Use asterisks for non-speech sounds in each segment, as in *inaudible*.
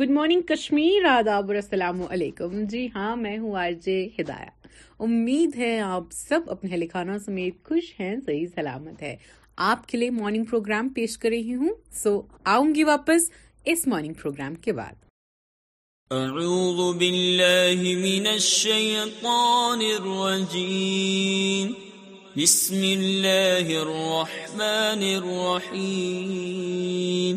Good morning Kashmir آداب اور السلام علیکم جی ہاں میں ہوں آر جے ہدایہ امید ہے آپ سب اپنے اہل سمیت خوش ہیں صحیح سلامت ہے آپ کے لیے مارننگ پروگرام پیش کر رہی ہوں سو آؤں گی واپس اس مارننگ پروگرام کے بعد اعوذ باللہ من الشیطان الرجیم بسم اللہ الرحمن الرحیم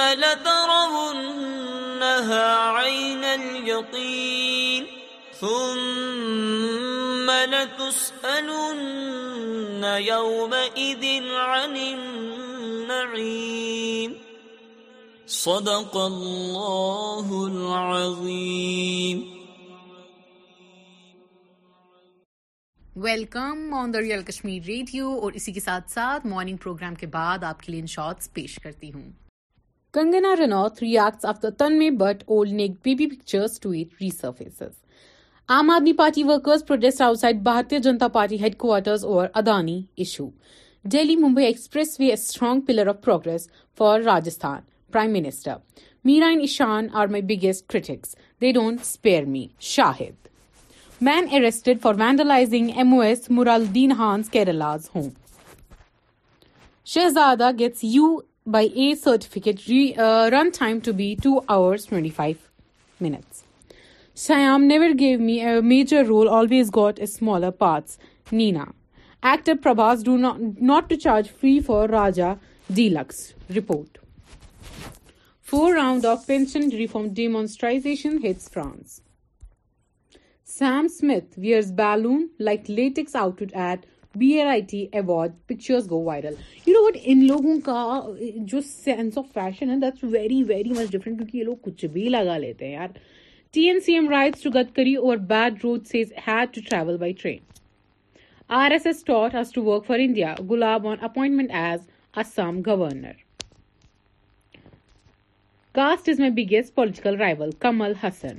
صدق تین یقین welcome on the real Kashmir radio اور اسی کے ساتھ ساتھ مارننگ پروگرام کے بعد آپ کے لیے ان شارٹس پیش کرتی ہوں کنگنا رنوت ری ایٹس آف د تن مے but old neck B B pictures to at resources Aam Aadmi Party workers protest outside Bharatiya Janata Party headquarters اور Adani issue Delhi Mumbai expressway a strong pillar of progress for Rajasthan prime minister میرا ایشان are my biggest critics they don't spare me Shahid man arrested for vandalising M O S Muraleedharan ہانز Kerala's home Shahzad by اےکٹ run time to be to our twenty five Shyam never gave me major role always گلر parts Nina at Abbas do not to charge free for Raja deluxe report four round of pension reform demons hits France same سمیت wears balloon like let out put at B R I T award pictures go viral you know what ان لوگوں کا جو sense of fashion ہے that's very very much different کیونکہ یہ لوگ کچھ بھی لگا لیتے ہیں یار T N C M rights to Gadkari اور bad road says head to travel by train R S S that has to work for India Gulab on appointment as Assam governor caste is my biggest political rule Kamal Haasan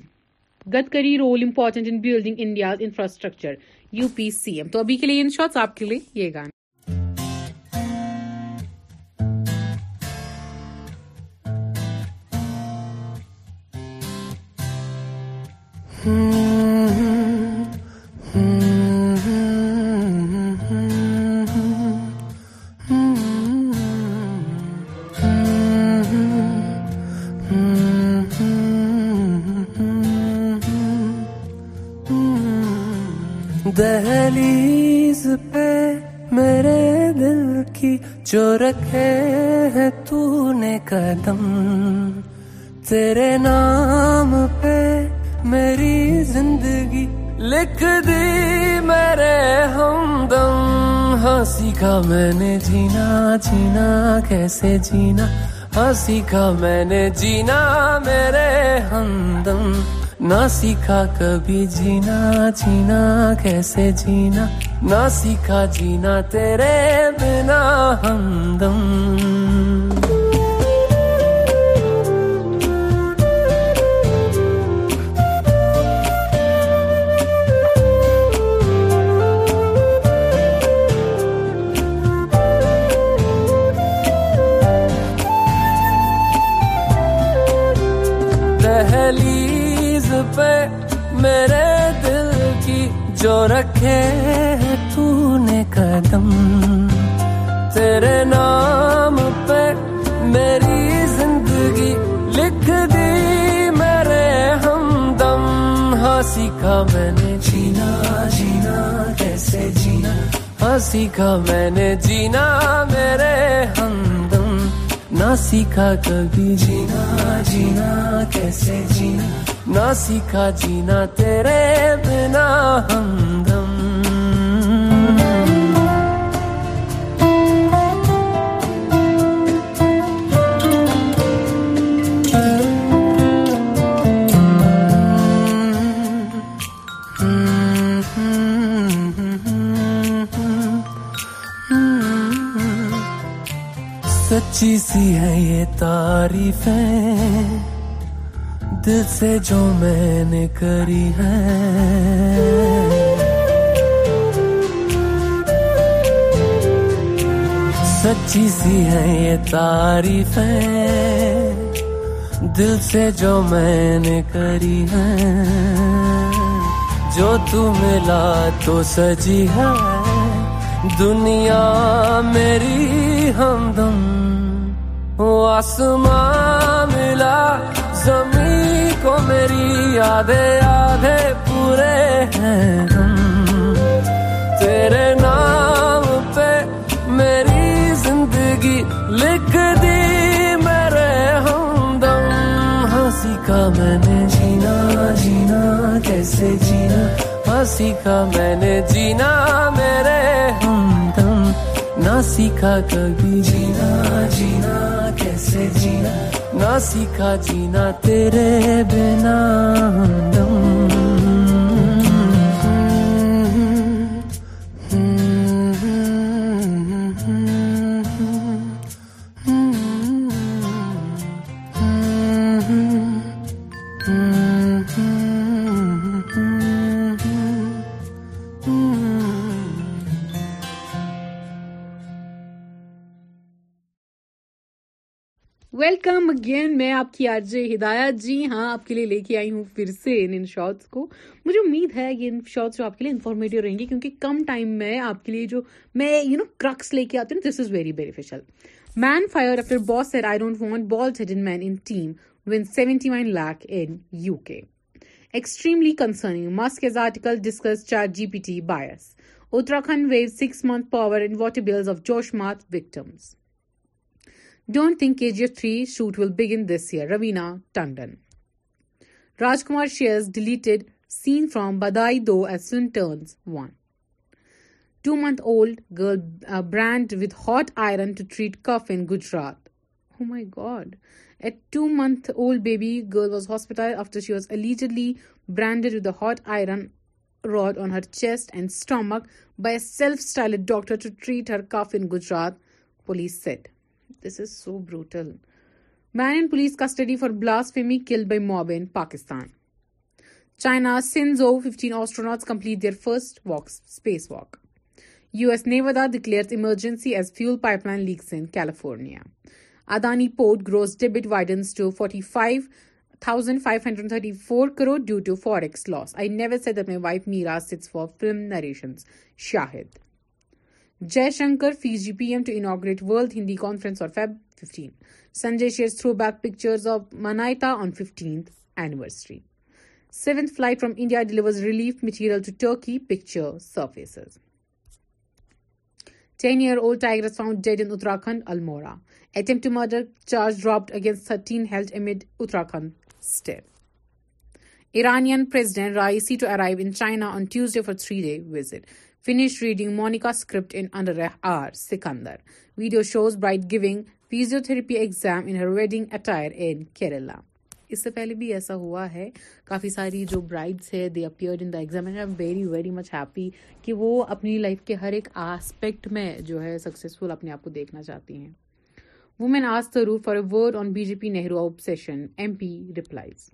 Gadkari role important in building India's infrastructure U P C M تو ابھی کے لیے ان شاءٹس آپ کے لیے یہ گانا Hmm. رکھے تو نے قدم تیرے نام پہ میری زندگی لکھ دی میرے ہمدم سیکھا میں نے جینا جینا کیسے جینا میں نے جینا میرے ہمدم نہ سیکھا کبھی جینا جینا کیسے جینا نہ سیکھا جینا تیرے ہم پہ میرے دل کی جو رکھے تیرے نام پہ میری زندگی لکھ دی میرے ہمدم ہاں سیکھا میں نے جینا جینا کیسے جینا ہاں سیکھا میں نے جینا میرے ہمدم نہ سیکھا کبھی جینا جینا کیسے جینا نہ سیکھا جینا تیرے بنا ہم سچی سی ہے یہ تعریف دل سے جو میں نے کری ہے سچی سی ہے یہ تعریف دل سے جو میں نے کری ہے جو تم ملا تو سجی ہے دنیا میری ہمدم آسمان ملا زمین کو میری یاد آدھے پورے ہے تیرے نام پہ میری زندگی لکھ دی میرے ہمدم ہنسی کا میں نے جینا جینا کیسے جینا ہنسی کا میں نے جینا میرے ہمدم نہ سیکھا کبھی جینا جینا کیسے جینا نہ سیکھا جینا تیرے بنا دم آپ کی ہدایت جی ہاں آپ کے لے کے آئی ہوں پھر سے ان ان کو مجھے امید ہے ان ان جو جو آپ آپ کے کے کے انفارمیٹیو رہیں گے کیونکہ کم ٹائم میں میں نو کرکس لے ہےشمات I don't think KGF 3 shoot will begin this year. Ravina Tandon. Rajkumar shares deleted scene from Badai Do as film turns 1. 2-month-old girl uh, brand with hot iron to treat cough in Gujarat. Oh my god. A 2-month-old baby girl was hospitalized after she was allegedly branded with a hot iron rod on her chest and stomach by a self-styled doctor to treat her cough in Gujarat, police said. This is so brutal. Man in police custody for blasphemy, killed by mob in Pakistan. China's Shenzhou, 15 astronauts complete their first spacewalk. US Nevada declares emergency as fuel pipeline leaks in California. Adani Port gross debit widens to 45,534 crore due to forex loss. I never said that my wife Meera sits for film narrations. Shahid. Jayashankar fees GPM to inaugurate World Hindi Conference on Feb 15. Sanjay shares throwback pictures of Manaita on 15th anniversary. Seventh flight from India delivers relief material to Turkey, picture surfaces. 10-year-old tigress found dead in Uttarakhand, Almora. Attempt to murder charge dropped against 13 held amid Uttarakhand stiff. Iranian President Raisi to arrive in China on Tuesday for a 3-day visit. Finish reading Monica script in under R Sikandar video shows bride giving physio therapy exam in her wedding attire in Kerala اس سے پہلے بھی ایسا ہوا ہے کافی ساری جو brides ہے they appear in the exam I am very very much happy کہ وہ اپنی لائف کے ہر ایک آسپیکٹ میں جو ہے سکسیزفل اپنے آپ کو دیکھنا چاہتی ہیں women as through for a word on B J P Nehru obsession M P replies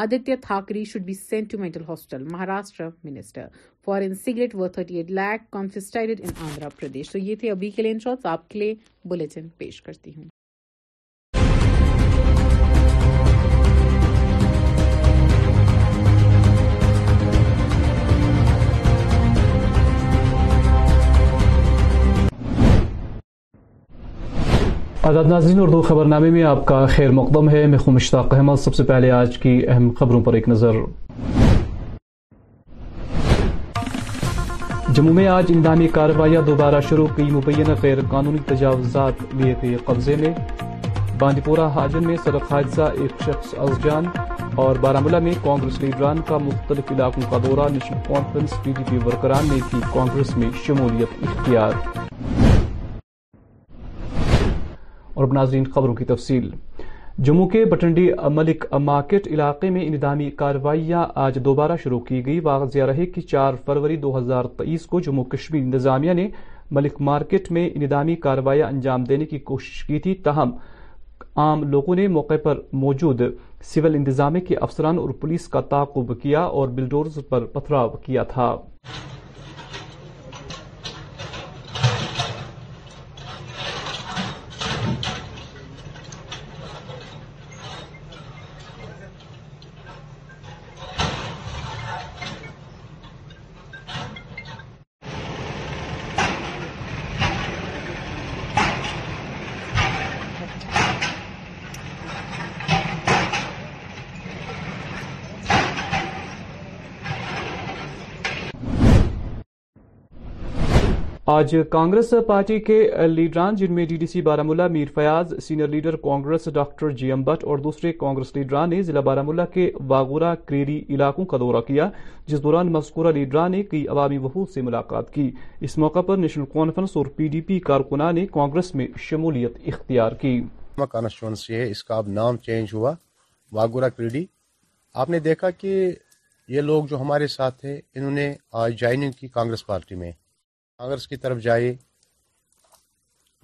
Aaditya Thackeray should be sent to mental hostel Maharashtra minister foreign cigarette و thirty eight lakh confiscated in Andhra Pradesh تو یہ تھے ابھی کے لیے ان shorts آپ کے لیے بلٹن پیش کرتی ہوں آزاد ناظرین اردو خبر نامے میں آپ کا خیر مقدم ہے میں خوں مشتاق احمد سب سے پہلے آج کی اہم خبروں پر ایک نظر جموں میں آج اندامی کارروائیاں دوبارہ شروع کی مبینہ غیر قانونی تجاوزات لیے گئے قبضے میں باندی پورہ حاجن میں صدق حادثہ ایک شخص جان اور بارہ میں کانگریس لیڈران کا مختلف علاقوں کا دورہ national conference P D P ورکران نے کی کانگریس میں شمولیت اختیار اور خبروں کی تفصیل جموں کے بٹنڈی ملک مارکیٹ علاقے میں اندامی کارروائیاں آج دوبارہ شروع کی گئی واضح رہے کہ چار فروری دو ہزار تیئیس کو جموں کشمیر انتظامیہ نے ملک مارکیٹ میں اندامی کارروائیاں انجام دینے کی کوشش کی تھی تاہم عام لوگوں نے موقع پر موجود سول انتظامیہ کے افسران اور پولیس کا تعقب کیا اور بلڈورز پر پتھراو کیا تھا آج کانگریس پارٹی کے لیڈران جن میں D D C Baramulla Mir Fayaz senior leader Congress doctor G M Bhat اور دوسرے کانگریس لیڈران نے ضلع بارمولہ کے واغورہ کریری علاقوں کا دورہ کیا جس دوران مذکورہ لیڈران نے کئی عوامی وفود سے ملاقات کی اس موقع پر نیشنل کانفرنس اور پی ڈی پی کارکنان نے کانگریس میں شمولیت اختیار کی ہے اس کا اب نام چینج ہوا آپ نے دیکھا کہ یہ لوگ جو ہمارے ساتھ انہوں نے کی پارٹی میں کانگریس کی طرف جائیے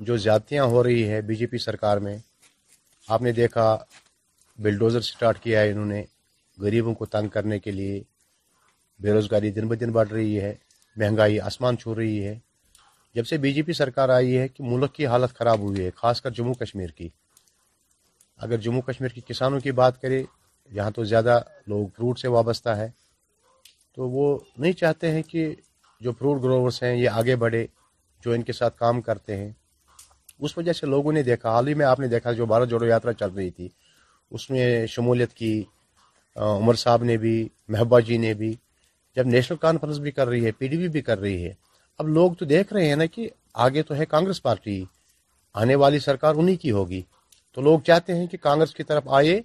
جو زیادتیاں ہو رہی ہے بی جے پی سرکار میں آپ نے دیکھا بلڈوزر سٹارٹ کیا ہے انہوں نے غریبوں کو تنگ کرنے کے لیے روزگاری دن بدن بڑھ رہی ہے مہنگائی آسمان چھو رہی ہے جب سے بی جے پی سرکار آئی ہے کہ ملک کی حالت خراب ہوئی ہے خاص کر جموں کشمیر کی اگر جموں کشمیر کی کسانوں کی بات کرے یہاں تو زیادہ لوگ فروٹ سے وابستہ ہے تو وہ نہیں چاہتے ہیں کہ جو فروٹ گروورس ہیں یہ آگے بڑھے جو ان کے ساتھ کام کرتے ہیں اس وجہ سے لوگوں نے دیکھا حال ہی میں آپ نے دیکھا جو بھارت جوڑو یاترا چل رہی تھی اس میں شمولیت کی عمر صاحب نے بھی محبہ جی نے بھی جب نیشنل کانفرنس بھی کر رہی ہے پی ڈی پی بھی کر رہی ہے اب لوگ تو دیکھ رہے ہیں نا کہ آگے تو ہے کانگریس پارٹی آنے والی سرکار انہی کی ہوگی تو لوگ چاہتے ہیں کہ کانگریس کی طرف آئے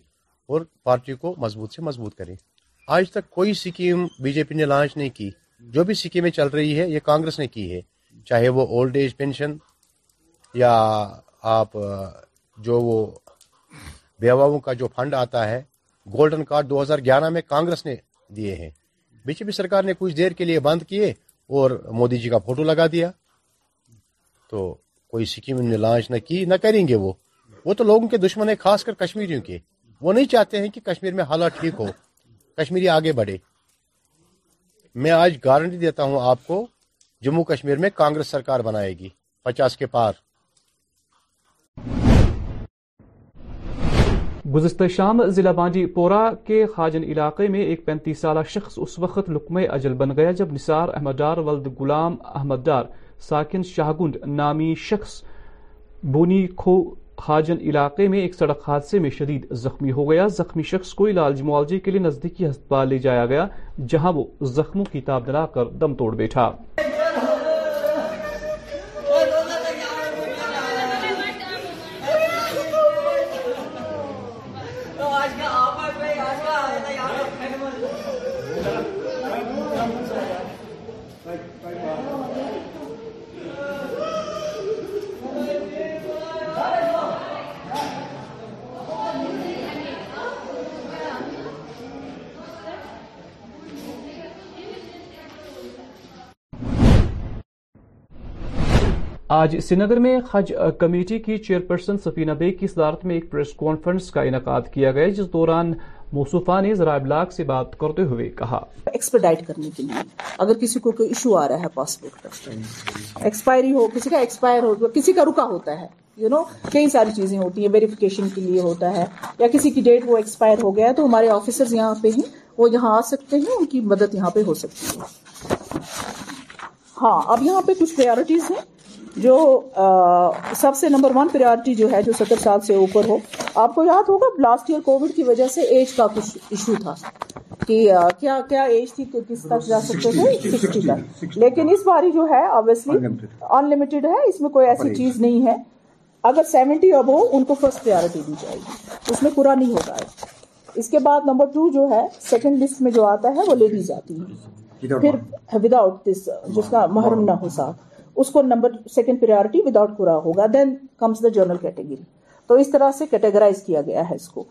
اور پارٹی کو مضبوط سے مضبوط کرے آج تک کوئی سکیم بی جے پی نے لانچ نہیں کی جو بھی میں چل رہی ہے یہ کانگریس نے کی ہے چاہے وہ اولڈ ایج پینشن یا آپ جو وہ بیواؤں کا جو فنڈ آتا ہے گولڈن کارڈ دو ہزار گیارہ میں کانگریس نے دیے ہیں بی جے پی سرکار نے کچھ دیر کے لیے بند کیے اور مودی جی کا فوٹو لگا دیا تو کوئی سکیم نے لانچ نہ کی نہ کریں گے وہ وہ تو لوگوں کے دشمن ہیں خاص کر کشمیریوں کے وہ نہیں چاہتے ہیں کہ کشمیر میں حالات ٹھیک ہو کشمیری آگے بڑھے میں آج گارنٹی دیتا ہوں آپ کو جموں کشمیر میں سرکار بنائے گی پچاس کے پار گزشتہ شام ضلع بانڈی پورا کے خاجن علاقے میں ایک پینتیس سالہ شخص اس وقت لقم اجل بن گیا جب نثار احمد ڈار ولد غلام احمد ڈار ساکن شاہگنڈ نامی شخص بونی کھو خاجن علاقے میں ایک سڑک حادثے میں شدید زخمی ہو گیا زخمی شخص کو علاج معالجے کے لیے نزدیکی ہسپتال لے جایا گیا جہاں وہ زخموں کی تاب دلا کر دم توڑ بیٹھا آج سنگر میں حج کمیٹی کی چیئرپرسن سفینہ بیگ کی صدارت میں ایک پریس کانفرنس کا انعقاد کیا گیا جس دوران موسفا نے ذرائع ابلاغ سے بات کرتے ہوئے کہا ایکسپرڈائٹ کرنے کے لیے اگر کسی کو کوئی ایشو آ رہا ہے پاسپورٹ کا ایکسپائری ہو کسی کا ایکسپائر ہو کسی کا رکا ہوتا ہے یو نو کئی ساری چیزیں ہوتی ہیں ویریفیکیشن کے لیے ہوتا ہے یا کسی کی ڈیٹ وہ ایکسپائر ہو گیا ہے تو ہمارے آفیسر یہاں پہ ہی وہ یہاں آ سکتے ہیں ان کی مدد یہاں پہ ہو سکتی ہے ہاں اب یہاں پہ کچھ پرائرٹیز ہیں جو سب سے نمبر ون پریارٹی جو ہے جو ستر سال سے اوپر ہو آپ کو یاد ہوگا لاسٹ ایئر کووڈ کی وجہ سے ایج کا کچھ ایشو تھا کہ کیا کیا ایج تھی کس تک جا سکتے تھے سکسٹی تک لیکن اس باری جو ہے ان لمیٹڈ ہے اس میں کوئی ایسی چیز نہیں ہے اگر سیونٹی اب ہو ان کو فرسٹ پریارٹی دی جائے گی اس میں پورا نہیں ہوتا ہے اس کے بعد نمبر ٹو جو ہے سیکنڈ لسٹ میں جو آتا ہے وہ لیڈیز آتی ہیں پھر وداؤٹ دس جس کا محرم نہ ہو ساتھ اس کو نمبر سیکنڈ پریورٹی وداؤٹ کورا ہوگا then comes the general category تو اس طرح سے کیٹیگرائز کیا گیا ہے اس کو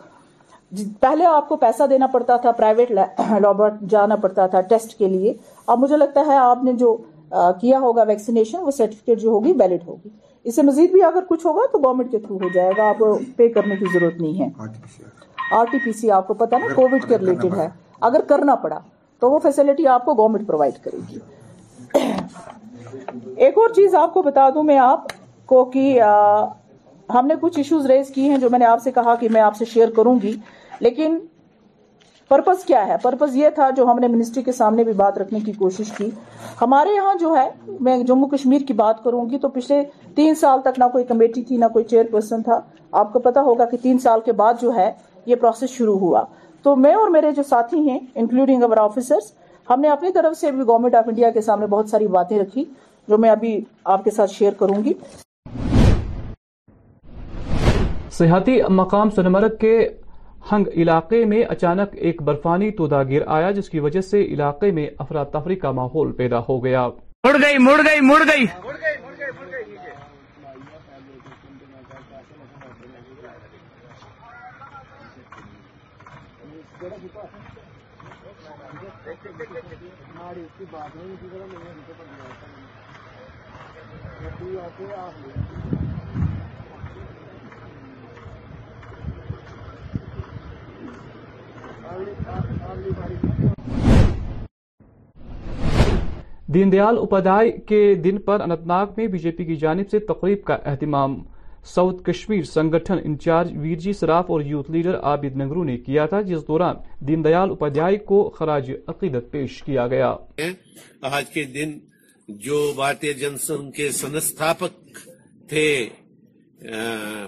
جی، پہلے آپ کو پیسہ دینا پڑتا تھا پرائیویٹ لابرٹ *coughs* جانا پڑتا تھا ٹیسٹ کے لیے اب مجھے لگتا ہے آپ نے جو کیا ہوگا ویکسینیشن وہ سرٹیفکیٹ جو ہوگی ویلڈ ہوگی اس سے مزید بھی اگر کچھ ہوگا تو گورنمنٹ کے تھرو ہو جائے گا آپ کو پے کرنے کی ضرورت نہیں ہے آرٹی پی سی آپ کو پتا نا کووڈ کے ریلیٹڈ ہے اگر کرنا پڑا تو وہ فیسلٹی آپ کو گورنمنٹ پرووائڈ کرے گی ایک اور چیز آپ کو بتا دوں میں آپ کو کہ ہم نے کچھ ایشوز ریز کی ہیں جو میں نے آپ سے کہا کہ میں آپ سے شیئر کروں گی لیکن پرپز کیا ہے پرپز یہ تھا جو ہم نے منسٹری کے سامنے بھی بات رکھنے کی کوشش کی ہمارے یہاں جو ہے میں جموں کشمیر کی بات کروں گی تو پچھلے تین سال تک نہ کوئی کمیٹی تھی نہ کوئی چیئر پرسن تھا آپ کو پتا ہوگا کہ تین سال کے بعد جو ہے یہ پروسیس شروع ہوا تو میں اور میرے جو ساتھی ہیں انکلوڈنگ اور آفیسرس ہم نے اپنی طرف سے بھی گورنمنٹ آف انڈیا کے سامنے بہت ساری باتیں رکھی جو میں ابھی آپ کے ساتھ شیئر کروں گی سیاحتی مقام سنمرگ کے ہنگ علاقے میں اچانک ایک برفانی تودا گر آیا جس کی وجہ سے علاقے میں افراتفری کا ماحول پیدا ہو گیا مڑ مڑ مڑ گئی گئی گئی دیندیال اپادھیائے کے دن پر انتناگ میں بی جے پی کی جانب سے تقریب کا اہتمام ساؤتھ کشمیر سنگٹھن انچارج ویر جی سراف اور یوتھ لیڈر عابد نگرو نے کیا تھا جس دوران دین دیال دیا کو خراج عقیدت پیش کیا گیا آج کے دن جو بھارتی جنس کے سنستھاپک تھے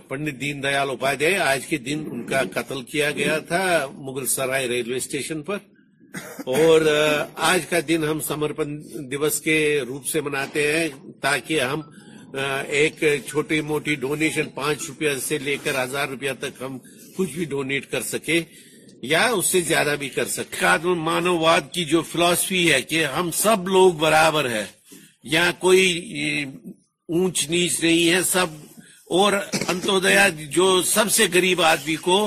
پنڈت دین دیال دیا آج کے دن ان کا قتل کیا گیا تھا مغل سرائے ریلوے اسٹیشن پر اور آج کا دن ہم سمرپن دیوس کے روپ سے مناتے ہیں تاکہ ہم ایک چھوٹی موٹی ڈونیشن پانچ روپیہ سے لے کر ہزار روپیہ تک ہم کچھ بھی ڈونیٹ کر سکے یا اس سے زیادہ بھی کر سکے مانو مانواد کی جو فلوسفی ہے کہ ہم سب لوگ برابر ہے یا کوئی اونچ نیچ نہیں ہے سب اور انتودیا جو سب سے غریب آدمی کو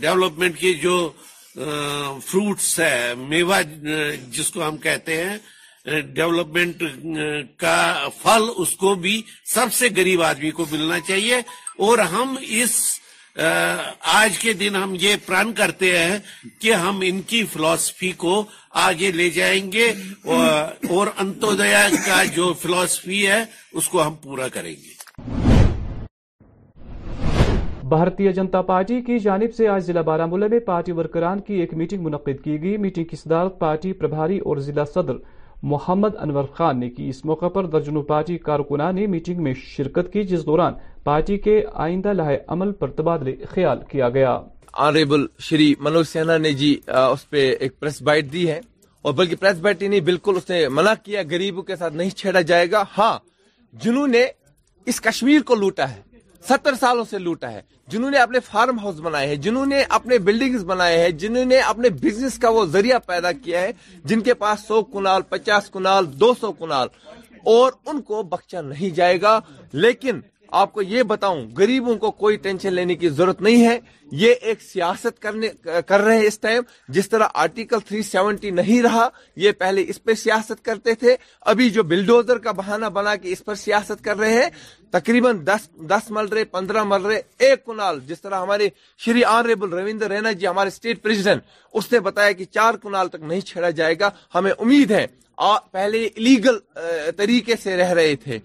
ڈیولپمنٹ کے جو فروٹس ہے میوہ جس کو ہم کہتے ہیں ڈیولپمنٹ کا پھل اس کو بھی سب سے گریب آدمی کو ملنا چاہیے اور ہم اس آج کے دن ہم یہ پران کرتے ہیں کہ ہم ان کی فلوسفی کو آگے لے جائیں گے اور انتودیا کا جو فلوسفی ہے اس کو ہم پورا کریں گے بھارتی جنتا پارٹی کی جانب سے آج ضلع بارہملہ میں پارٹی ورکران کی ایک میٹنگ منعقد کی گئی میٹنگ کی صدارت پارٹی پرباری اور ضلع صدر محمد انور خان نے کی اس موقع پر درجنوں پارٹی کارکنان نے میٹنگ میں شرکت کی جس دوران پارٹی کے آئندہ لاہے عمل پر تبادلے خیال کیا گیا آنریبل شری منوج سینا نے جی اس پہ ایک پریس بائٹ دی ہے اور بلکہ پریس نہیں بالکل منع کیا گریبوں کے ساتھ نہیں چھیڑا جائے گا ہاں جنہوں نے اس کشمیر کو لوٹا ہے ستر سالوں سے لوٹا ہے جنہوں نے اپنے فارم ہاؤس بنائے ہیں جنہوں نے اپنے بلڈنگز بنائے ہیں جنہوں نے اپنے بزنس کا وہ ذریعہ پیدا کیا ہے جن کے پاس سو کنال پچاس کنال دو سو کنال اور ان کو بخشا نہیں جائے گا لیکن آپ کو یہ بتاؤں گریبوں کو کوئی ٹینشن لینے کی ضرورت نہیں ہے یہ ایک سیاست کر رہے ہیں اس ٹائم جس طرح آرٹیکل 370 نہیں رہا یہ پہلے اس پہ سیاست کرتے تھے ابھی جو بلڈوزر کا بہانہ بنا کے اس پر سیاست کر رہے ہیں تقریباً دس مل رہے پندرہ مل رہے ایک کنال جس طرح ہمارے شری آنریبل رویندر رینا جی ہمارے اسٹیٹ پریزیڈنٹ اس نے بتایا کہ چار کنال تک نہیں چھیڑا جائے گا ہمیں امید ہے پہلے لیگل طریقے سے رہ رہے تھے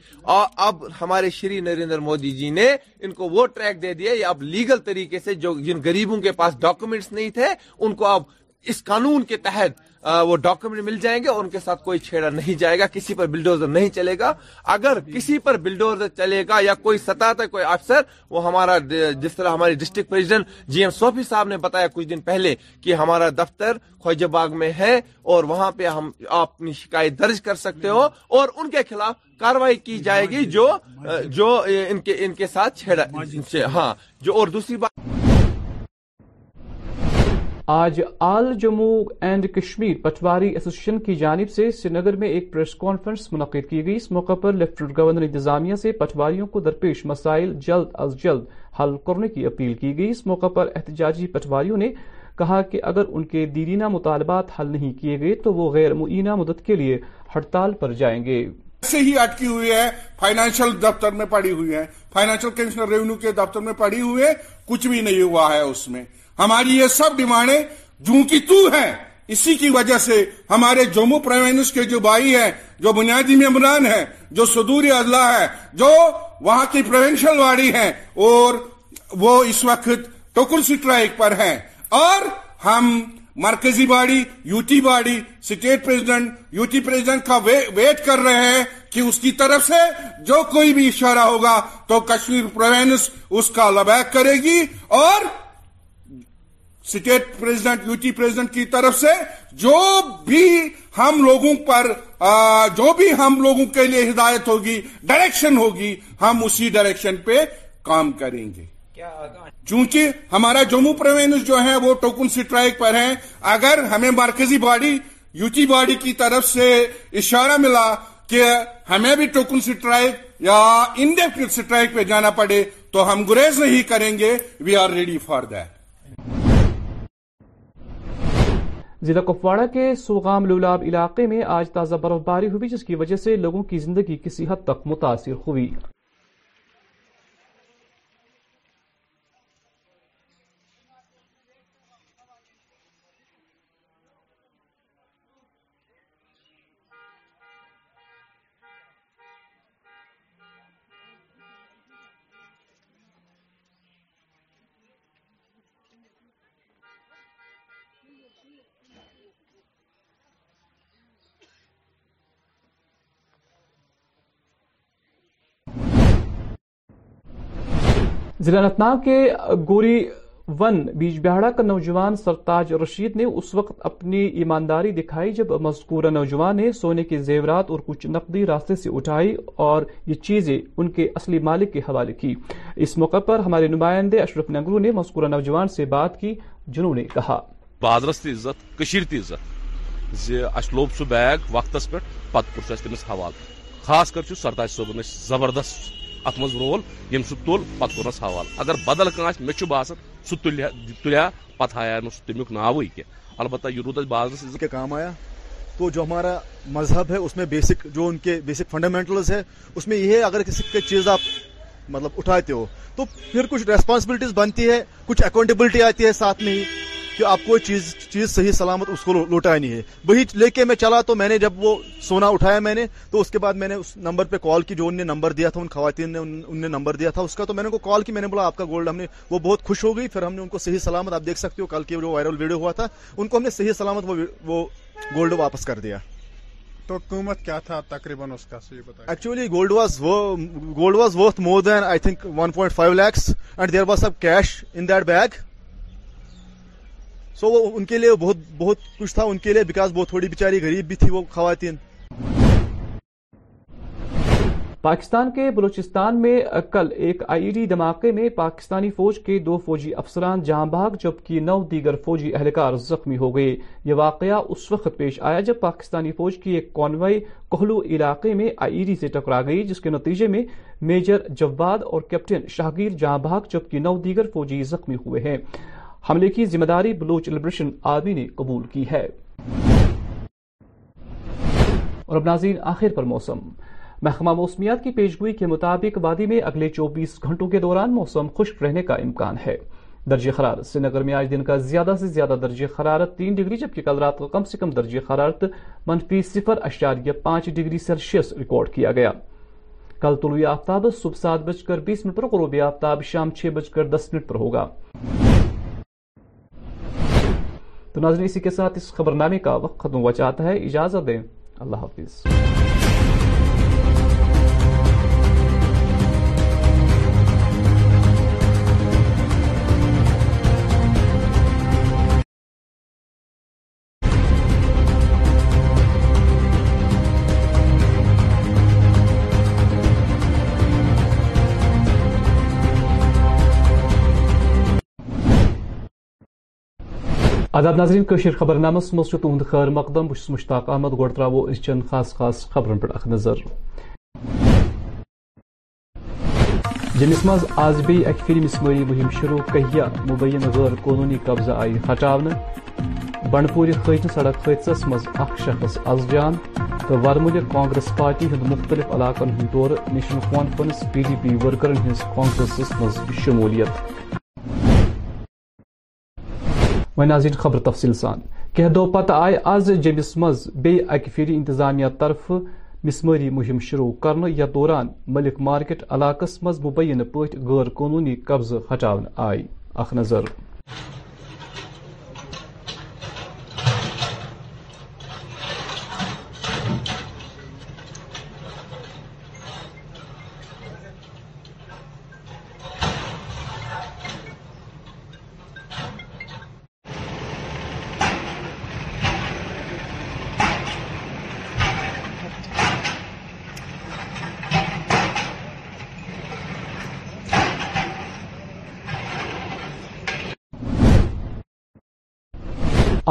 اب ہمارے شری نریندر مودی جی نے ان کو وہ ٹریک دے دیا اب لیگل طریقے سے جو جن غریبوں کے پاس ڈاکومنٹس نہیں تھے ان کو اب اس قانون کے تحت وہ ڈاکومنٹ مل جائیں گے اور ان کے ساتھ کوئی چھیڑا نہیں جائے گا کسی پر بلڈوزر نہیں چلے گا اگر کسی پر بلڈوزر چلے گا یا کوئی سطح تک کوئی افسر وہ ہمارا جس طرح ہماری پریزیڈنٹ جی ایم سوفی صاحب نے بتایا کچھ دن پہلے کہ ہمارا دفتر خواجہ باغ میں ہے اور وہاں پہ ہم آپ اپنی شکایت درج کر سکتے ہو اور ان کے خلاف کاروائی کی جائے گی جو ان کے ساتھ چھیڑا ہاں جو اور دوسری بات آج all Jammu and Kashmir Patwari association کی جانب سے سری نگر میں ایک پریس کانفرنس منعقد کی گئی اس موقع پر لیفٹنٹ گورنر انتظامیہ سے پٹواریوں کو درپیش مسائل جلد از جلد حل کرنے کی اپیل کی گئی اس موقع پر احتجاجی پٹواریوں نے کہا کہ اگر ان کے دیرینہ مطالبات حل نہیں کیے گئے تو وہ غیر معینہ مدد کے لیے ہڑتال پر جائیں گے ہی اٹکی ہوئی ہے فائنانشل دفتر میں پڑی ہوئی ہے فائنانشل کمشنر ریونیو کے دفتر میں پڑی ہوئی ہے کچھ بھی نہیں ہوا ہے اس میں ہماری یہ سب ڈیمانڈیں جوں کی تو اسی کی وجہ سے ہمارے جموں پروینس کے جو بھائی ہیں جو بنیادی ممبران ہیں جو صدور اضلاع ہے جو وہاں کی پروینشل واڑی ہیں اور وہ اس وقت ٹوکل سٹرائک پر ہیں اور ہم مرکزی باڑی یوٹی واڑی اسٹیٹ پریزیڈنٹ کا ویٹ کر رہے ہیں کہ اس کی طرف سے جو کوئی بھی اشارہ ہوگا تو کشمیر پروینس اس کا لبیک کرے گی اور اسٹیٹ پریزیڈنٹ یوٹی پریزیڈنٹ کی طرف سے جو بھی ہم لوگوں پر جو بھی ہم لوگوں کے لیے ہدایت ہوگی ڈائریکشن ہوگی ہم اسی ڈائریکشن پہ کام کریں گے چونکہ ہمارا جموں پروینس جو ہے وہ ٹوکن سٹرائک پر ہیں اگر ہمیں مرکزی باڈی یوٹی باڈی کی طرف سے اشارہ ملا کہ ہمیں بھی ٹوکن سٹرائک یا انڈیپ سٹرائک پہ جانا پڑے تو ہم گریز نہیں کریں گے we are ready for that ضلع کپواڑہ کے سوغام لولاب علاقے میں آج تازہ برفباری ہوئی جس کی وجہ سے لوگوں کی زندگی کسی حد تک متاثر ہوئی ضلع انتناگ کے گوری ون بیج بہاڑا کا نوجوان سرتاج رشید نے اس وقت اپنی ایمانداری دکھائی جب مذکورہ نوجوان نے سونے کے زیورات اور کچھ نقدی راستے سے اٹھائی اور یہ چیزیں ان کے اصلی مالک کے حوالے کی اس موقع پر ہمارے نمائندے اشرف نگرو نے مذکورہ نوجوان سے بات کی جنہوں نے کہا عزت عزت بیگ اس خاص کر زبردست ات من رول یم سہ تل پہ کورنس حوالہ اگر بدل مے باسان سہ تلیا پہ ہایا نا سمیک کی البتہ یہ روز بازرس بازر کام آیا تو جو ہمارا مذہب ہے اس میں بیسک جو ان کے بیسک فنڈامینٹلز ہے اس میں یہ ہے اگر کسی چیز آپ مطلب اٹھاتے ہو تو پھر کچھ ریسپانسبلٹیز بنتی ہے کچھ اکاؤنٹیبلٹی آتی ہے ساتھ میں ہی کہ آپ کو چیز صحیح سلامت اس کو لوٹانی ہے وہی لے کے میں چلا تو میں نے جب وہ سونا اٹھایا میں نے تو اس کے بعد میں نے اس نمبر پہ کال کی جو ان نے دیا تھا ان خواتین نے نمبر دیا تھا اس کا تو میں نے ان کو کال کی میں نے بولا آپ کا گولڈ ہم نے وہ بہت خوش ہو گئی پھر ہم نے ان کو صحیح سلامت آپ دیکھ سکتے ہو کل کی جو وائرل ویڈیو ہوا تھا ان کو ہم نے صحیح سلامت وہ گولڈ واپس کر دیا تو قیمت کیا تھا تقریباً اس کا actually gold was gold more then I think one point five lakhs and there was اب cash in that bag so وہ وہ ان ان کے کے بہت بہت کچھ تھا تھوڑی بیچاری غریب بھی تھی خواتین پاکستان کے بلوچستان میں کل ایک آئی ای ڈی دھماکے میں پاکستانی فوج کے دو فوجی افسران جہاں بھاگ جبکہ نو دیگر فوجی اہلکار زخمی ہو گئے یہ واقعہ اس وقت پیش آیا جب پاکستانی فوج کی ایک کونوائی کوہلو علاقے میں آئی ای ڈی سے ٹکرا گئی جس کے نتیجے میں میجر جواد اور کیپٹن شاہگیر جہاں بھاگ جبکہ نو دیگر فوجی زخمی ہوئے ہیں حملے کی ذمہ داری بلوچ لبریشن آرمی نے قبول کی ہے اور اب ناظرین آخر پر موسم محکمہ موسمیات کی پیشگوئی کے مطابق وادی میں اگلے چوبیس گھنٹوں کے دوران موسم خشک رہنے کا امکان ہے درجہ خرار سری نگر میں آج دن کا زیادہ سے زیادہ درجہ حرارت تین ڈگری جبکہ کل رات کا کم سے کم درجہ حرارت منفی صفر اشاریہ پانچ ڈگری سیلسیس ریکارڈ کیا گیا کل طلوع آفتاب صبح سات بج کر بیس منٹ پر غروب آفتاب شام چھ بج کر دس منٹ پر ہوگا تو ناظرین اسی کے ساتھ اس خبر نامے کا وقت ختم ہوا چاہتا ہے اجازت دیں اللہ حافظ آداب ناظرین كشر خبر نامس مز تہد خیر مقدم بس مشتاق احمد گڑ ترو چن خاص خاص خبرن پہ اخ نظر جمس مز آز بی اک بیكھی مسوئی مہم شروع کہیا مبین غیر قانونی قبضہ آئی ہٹ بنڈپور حچنے سڑک حادثس مز اخ شخص از جان تو ورمل کانگریس پارٹی ہند مختلف علاقن ہند دور national conference P D P ورکرن ہز ہانفرنس مز شمولیت ون خبر تفصیل سان کہہ دو پتہ آئے آز جمس بی اکہ پھر انتظامیہ طرف مسمری مہم شروع یا دوران ملک مارکیٹ علاقہ مز مبینہ پاٹھی غیر قانونی قبضہ ہٹا آئے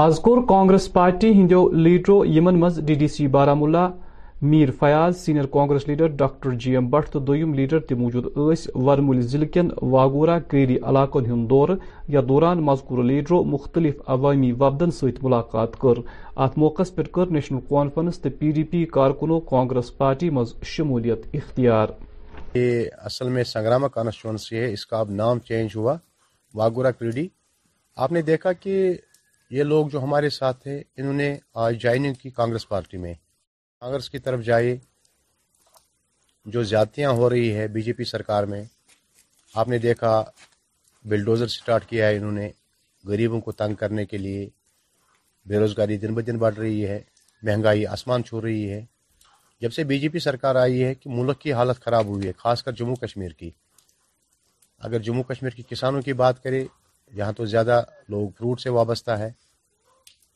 آز کور کانگریس پارٹی ہندو لیڈرو یمن مز D D C Baramulla Mir Fayaz senior Congress leader doctor G M Bhat تو دم لیڈر موجود یس ورمل ضلع واگورہ کیری علاقوں دور یتھ دوران مذکور لیڈرو مختلف عوامی وبدن ست ملاقات کر ات موقع پہ کر نیشنل کانفرنس تو پی ڈی پی کارکنوں کانگریس پارٹی مز شمولیت اختیار اصل میں سنگراما ہے اس کا اب نام چینج ہوا کریڈی آپ نے دیکھا کہ یہ لوگ جو ہمارے ساتھ تھے انہوں نے آج جوائنگ کی کانگریس پارٹی میں کانگریس کی طرف جائے جو زیادتیاں ہو رہی ہے بی جے پی سرکار میں آپ نے دیکھا بلڈوزر سٹارٹ کیا ہے انہوں نے غریبوں کو تنگ کرنے کے لیے روزگاری دن بہ دن بڑھ رہی ہے مہنگائی آسمان چھو رہی ہے جب سے بی جے پی سرکار آئی ہے کہ ملک کی حالت خراب ہوئی ہے خاص کر جموں کشمیر کی اگر جموں کشمیر کے کسانوں کی بات کرے یہاں تو زیادہ لوگ فروٹ سے وابستہ ہے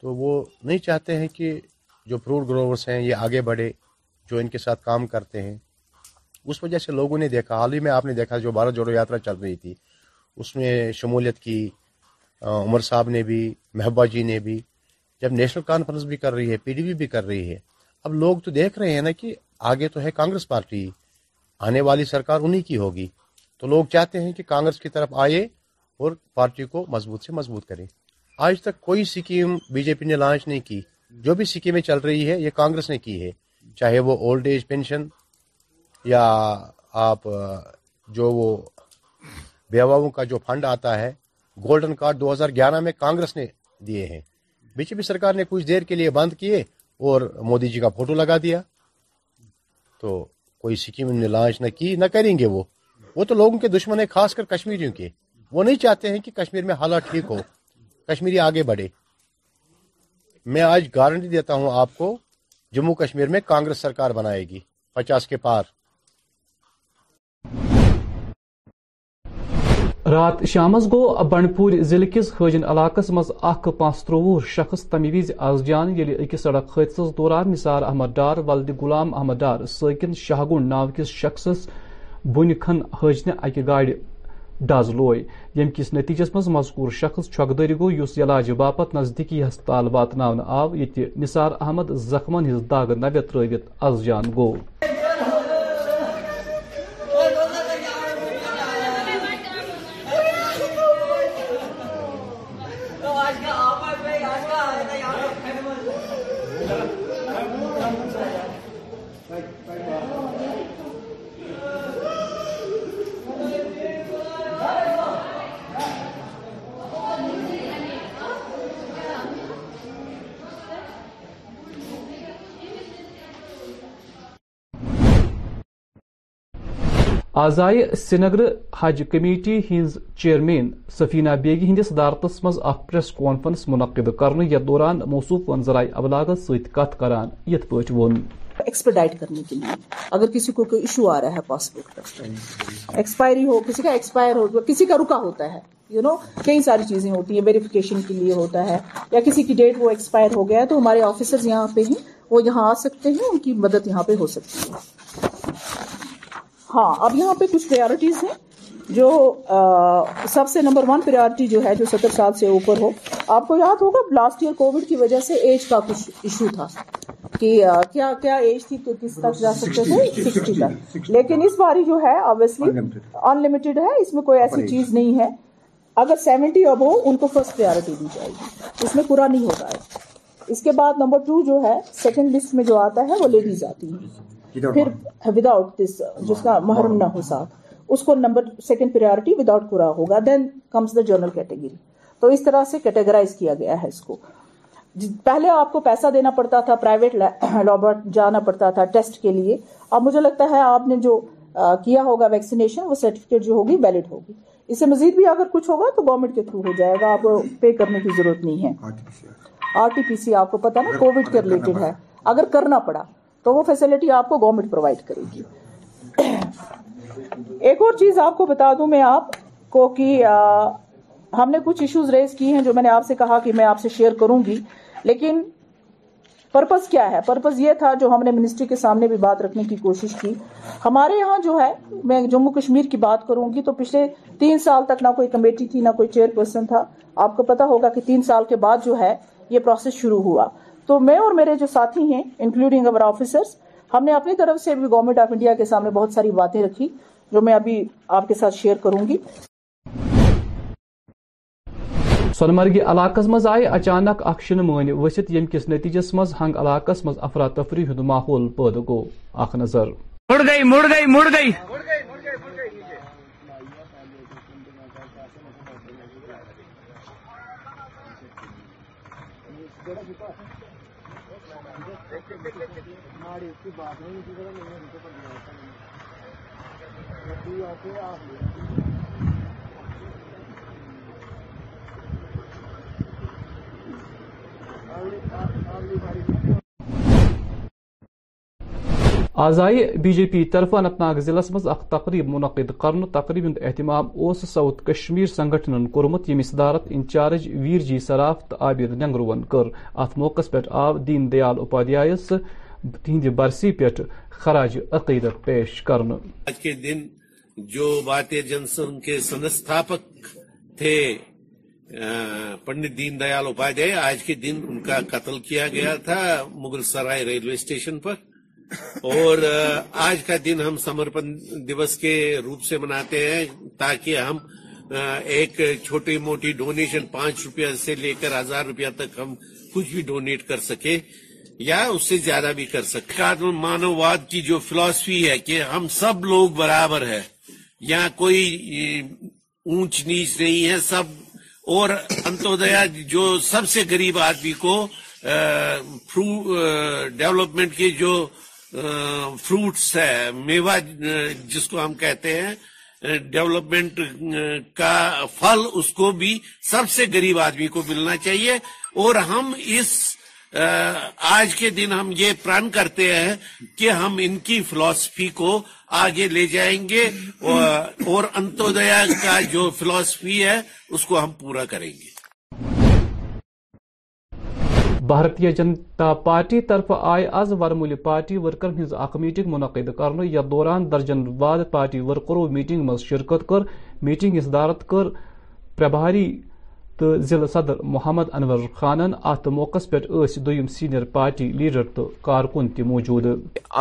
تو وہ نہیں چاہتے ہیں کہ جو فروٹ گروورس ہیں یہ آگے بڑھے جو ان کے ساتھ کام کرتے ہیں اس وجہ سے لوگوں نے دیکھا حال ہی میں آپ نے دیکھا جو بھارت جوڑو یاترا چل رہی تھی اس میں شمولیت کی عمر صاحب نے بھی محبوبہ جی نے بھی جب نیشنل کانفرنس بھی کر رہی ہے پی ڈی بی بھی کر رہی ہے اب لوگ تو دیکھ رہے ہیں نا کہ آگے تو ہے کانگریس پارٹی آنے والی سرکار انہی کی ہوگی تو لوگ چاہتے ہیں کہ کانگریس کی طرف آئے اور پارٹی کو مضبوط سے مضبوط کریں آج تک کوئی سکیم بی جے پی نے لانچ نہیں کی جو بھی سکیمیں چل رہی ہے یہ کانگریس نے کی ہے چاہے وہ اولڈ ایج پینشن یا آپ جو وہ بیواؤں کا جو فنڈ آتا ہے گولڈن کارڈ دو ہزار گیارہ میں کانگریس نے دیے ہیں بی جے پی سرکار نے کچھ دیر کے لیے بند کیے اور مودی جی کا فوٹو لگا دیا تو کوئی سکیم نے لانچ نہ کی نہ کریں گے وہ وہ تو لوگوں کے دشمن ہیں خاص کر کشمیریوں کے وہ نہیں چاہتے ہیں کہ کشمیر میں حالات میں آج گارنٹی دیتا ہوں آپ کو کشمیر میں کانگریس سرکار بنائے گی پچاس کے پار رات شامس گو بنڈور ضلع کس حاجن علاقہ مز اخ پانچ تروہ شخص تمیویز از جان یل اکس سڑک حدثی دوران نثار احمد ڈار ولد غلام احمد ڈار سیکن شاہگن ناو کس شخصس بنکھن کھن نے اکہ گاڑی ڈز لوے یم کس نتیجس من مزکور شخص چھک در گوس علاجہ باپ نزدیکی ہسپتال واتنان آو یہ نثار احمد زخمن ہز داغ نوت تروت ازجان گو سری سرینگر حج کمیٹی ہز چیئرمین سفینہ بیگی ہندس مز اخ پریس کانفرنس منعقد کرنے یتھ دوران موصوف ون ذرائع ابلاغت کت کران یت ایکسپر ایکسپرڈائٹ کرنے کے لیے اگر کسی کو کوئی ایشو آ رہا ہے پاسپورٹ کا ایکسپائری ہو کسی کا ایکسپائر ہو کسی کا رکا ہوتا ہے یو نو کئی ساری چیزیں ہوتی ہیں ویریفیکیشن کے لیے ہوتا ہے یا کسی کی ڈیٹ وہ ایکسپائر ہو گیا ہے تو ہمارے آفیسر یہاں پہ ہی وہ یہاں آ سکتے ہیں ان کی مدد یہاں پہ ہو سکتی ہے ہاں اب یہاں پہ کچھ پریارٹیز ہیں جو سب سے نمبر ون پریارٹی جو ہے جو ستر سال سے اوپر ہو آپ کو یاد ہوگا لاسٹ ایئر کووڈ کی وجہ سے ایج کا کچھ ایشو تھا کہ کیا کیا ایج تھی تو کس تک جا سکتے تھے سکسٹی تک لیکن اس باری جو ہے آبویسلی ان لمیٹیڈ ہے اس میں کوئی ایسی چیز نہیں ہے اگر سیونٹی اب ہو ان کو فرسٹ پریارٹی دی جائے گی اس میں پورا نہیں ہوتا ہے اس کے بعد نمبر ٹو جو ہے سیکنڈ لسٹ میں جو آتا ہے وہ لیڈیز آتی ہیں پھر وداؤٹ دس جس کا محرم نہ ہو ساتھ اس کو number second priority without quota ہوگا then comes the general category تو اس طرح سے کیٹیگرائز کیا گیا ہے اس کو جی، پہلے آپ کو پیسہ دینا پڑتا تھا پرائیویٹ لیبور جانا پڑتا تھا ٹیسٹ کے لیے اب مجھے لگتا ہے آپ نے جو کیا ہوگا ویکسینیشن وہ سرٹیفکیٹ جو ہوگی ویلڈ ہوگی اس سے مزید بھی اگر کچھ ہوگا تو گورنمنٹ کے تھرو ہو جائے گا آپ کو پے کرنے کی ضرورت نہیں ہے آرٹی پی سی آپ کو پتا نا کووڈ کے ریلیٹڈ ہے اگر کرنا پڑا تو وہ فیسلٹی آپ کو گورنمنٹ پرووائڈ کرے گی ایک اور چیز آپ کو بتا دوں میں آپ کو کہ ہم نے کچھ ایشوز ریز کی ہیں جو میں نے آپ سے کہا کہ میں آپ سے شیئر کروں گی لیکن پرپز کیا ہے پرپز یہ تھا جو ہم نے منسٹری کے سامنے بھی بات رکھنے کی کوشش کی ہمارے یہاں جو ہے میں جموں کشمیر کی بات کروں گی تو پچھلے تین سال تک نہ کوئی کمیٹی تھی نہ کوئی چیئر پرسن تھا آپ کو پتا ہوگا کہ تین سال کے بعد جو ہے یہ پروسیس شروع ہوا تو میں اور میرے جو ساتھی ہیں انکلوڈنگ اور آفیسرس ہم نے اپنی طرف سے بھی گورنمنٹ آف انڈیا کے سامنے بہت ساری باتیں رکھی جو میں ابھی آپ کے ساتھ شیئر کروں گی سنمرگی علاقہ مز آئے اچانک اک شن وسط یم کس نتیجس مز ہنگ علاقہ مز افراتفری ہند ماحول گو اخ نظر مڑ مڑ مڑ گئی گئی گئی آز بی جے پی طرف اننت انت ناگ ضلع مز اخ تقریب منعقد کر تقریب ہند اہتمام اس ساؤتھ کشمیر کورمت یم صدارت انچارج ویر جی سراف تو عابد نگرون کر ات موقع پہ آو دین دیال اپایا تہند برسی پہ خراج عقیدت پیش کرنا آج کے دن جو بھارتی جنسن کے سنستھاپک تھے پنڈت دین دیال دیا آج کے دن ان کا قتل کیا گیا تھا مغل سرائے ریلوے اسٹیشن پر اور آج کا دن ہم سمرپن دیوس کے روپ سے مناتے ہیں تاکہ ہم ایک چھوٹی موٹی ڈونیشن پانچ روپیہ سے لے کر ہزار روپیہ تک ہم کچھ بھی ڈونیٹ کر سکے یا اس سے زیادہ بھی کر سکتے مانو کی جو فلسفی ہے کہ ہم سب لوگ برابر ہے یا کوئی اونچ نیچ نہیں ہے سب اور جو سب سے غریب آدمی کو ڈیولپمنٹ کے جو فروٹس ہے میوہ جس کو ہم کہتے ہیں ڈیولپمنٹ کا پھل اس کو بھی سب سے غریب آدمی کو ملنا چاہیے اور ہم اس آج کے دن ہم یہ پرن کرتے ہیں کہ ہم ان کی فلاسفی کو آگے لے جائیں گے اور انتودیا کا جو فلاسفی ہے اس کو ہم پورا کریں گے بھارتی جنتا پارٹی طرف آئے آز ورمول پارٹی ورکر میٹنگ منعقد کرنے یا دوران درجن واد پارٹی ورکروں میٹنگ مز شرکت کر میٹنگ دارت کر پرباری ضلع صدر محمد انور پہ دم سینئر پارٹی لیڈر تو موجود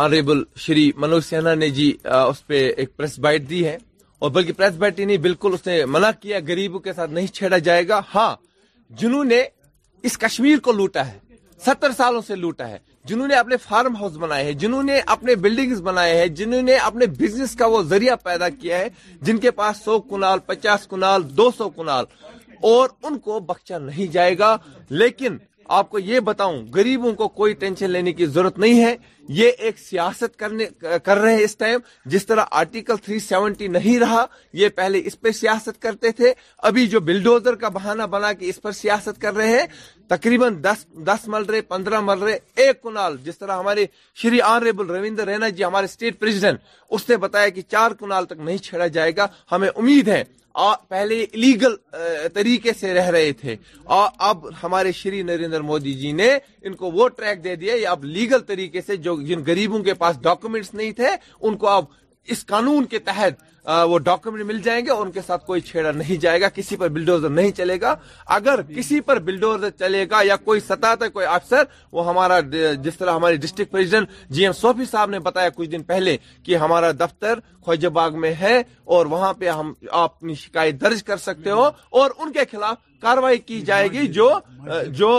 آنریبل شری منوج سنہا نے جی اس پہ ایک پریس بائٹ دی ہے اور بلکہ پریس بائٹ نہیں بالکل اس نے منع کیا گریبوں کے ساتھ نہیں چھیڑا جائے گا ہاں جنہوں نے اس کشمیر کو لوٹا ہے ستر سالوں سے لوٹا ہے جنہوں نے اپنے فارم ہاؤس بنائے ہیں جنہوں نے اپنے بلڈنگ بنائے ہیں جنہوں نے اپنے بزنس کا وہ ذریعہ پیدا کیا ہے جن کے پاس سو کنال پچاس کنال دو سو کنال اور ان کو بخشا نہیں جائے گا لیکن آپ کو یہ بتاؤں گریبوں کو کوئی ٹینشن لینے کی ضرورت نہیں ہے یہ ایک سیاست کر رہے ہیں اس ٹائم جس طرح آرٹیکل 370 نہیں رہا یہ پہلے اس پہ سیاست کرتے تھے ابھی جو بلڈوزر کا بہانہ بنا کے اس پر سیاست کر رہے ہیں تقریباً دس مل رہے پندرہ مل رہے ایک کنال جس طرح ہمارے شری آنریبل رویندر رینا جی ہمارے اسٹیٹ پریزیڈنٹ اس نے بتایا کہ چار کنال تک نہیں چھیڑا جائے گا ہمیں امید ہے پہلے لیگل طریقے سے رہ رہے تھے اور اب ہمارے شری نریندر مودی جی نے ان کو وہ ٹریک دے دیا یہ اب لیگل طریقے سے جو جن غریبوں کے پاس ڈاکومنٹس نہیں تھے ان کو اب اس قانون کے تحت وہ ڈاکومنٹ مل جائیں گے اور ان کے ساتھ کوئی چھیڑا نہیں جائے گا کسی پر بلڈوزر نہیں چلے گا اگر جی۔ کسی پر بلڈوزر چلے گا یا کوئی سطح تک کوئی افسر وہ ہمارا جس طرح ہماری پریزیڈنٹ جی ایم سوفی صاحب نے بتایا کچھ دن پہلے کہ ہمارا دفتر خواجہ باغ میں ہے اور وہاں پہ ہم آپ شکایت درج کر سکتے ہو جی۔ اور ان کے خلاف کاروائی کی جی، جائے گی جو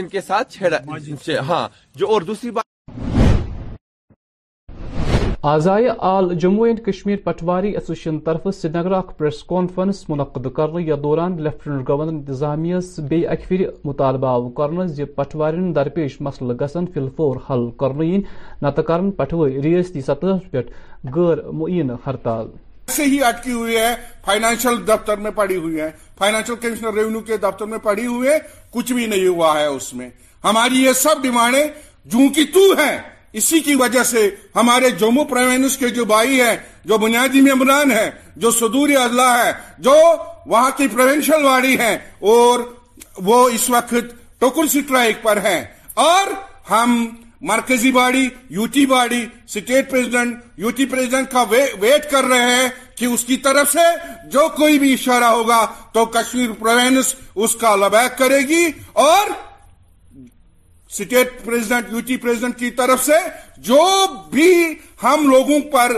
ان کے ساتھ چھیڑا ہاں جو اور دوسری بات آزائے all Jammu and Kashmir Patwari association طرف سری نگر اخ پریس کانفرنس منعقد کرنے یا دوران لیفٹنٹ گورنر انتظامیہ اک پھر مطالبہ کرنا ز پٹواری درپیش مسل گسن فی الفور حل کرئیں نہ تو کران پٹوئی ریستی سطح پہ غیر معین ہڑتال سے ہی اٹکی ہوئی ہے فائنانشل دفتر میں پڑی ہوئی ہے فائنانشل کمشنر ریونیو کے دفتر میں پڑی ہوئی ہے کچھ بھی نہیں ہوا ہے اس میں ہماری یہ سب ڈیمانڈیں جوں کی تو ہیں اسی کی وجہ سے ہمارے جموں پروینس کے جو بھائی ہیں جو بنیادی ممبران ہیں جو صدور اضلاع ہے جو وہاں کی پروینشل واڑی ہیں اور وہ اس وقت ٹوکل سٹرائک پر ہیں اور ہم مرکزی body U T body state president U T president کا ویٹ کر رہے ہیں کہ اس کی طرف سے جو کوئی بھی اشارہ ہوگا تو کشمیر پروینس اس کا لبیک کرے گی اور اسٹیٹ پریزیڈنٹ یوٹی پریزیڈنٹ کی طرف سے جو بھی ہم لوگوں پر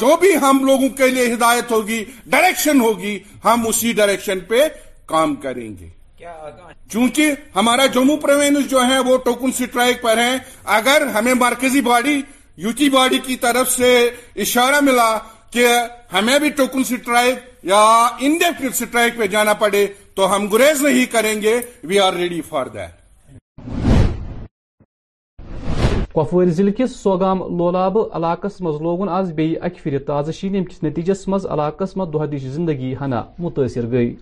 جو بھی ہم لوگوں کے لیے ہدایت ہوگی ڈائریکشن ہوگی ہم اسی ڈائریکشن پہ کام کریں گے چونکہ ہمارا جموں پروینس جو ہے وہ ٹوکن سٹرائک پر ہیں اگر ہمیں مرکزی باڈی یوٹی باڈی کی طرف سے اشارہ ملا کہ ہمیں بھی ٹوکن سٹرائک یا انڈیپ سٹرائک پہ جانا پڑے تو ہم گریز نہیں کریں گے we are ready for that Kupwara ضلع کس سوگام لولاب علاقس مز لوگن آز بی اكہ پھری تازہ شین یم كس نتیجس مزع علاقس مند دہ دش زندگی ہنا متأثر گئی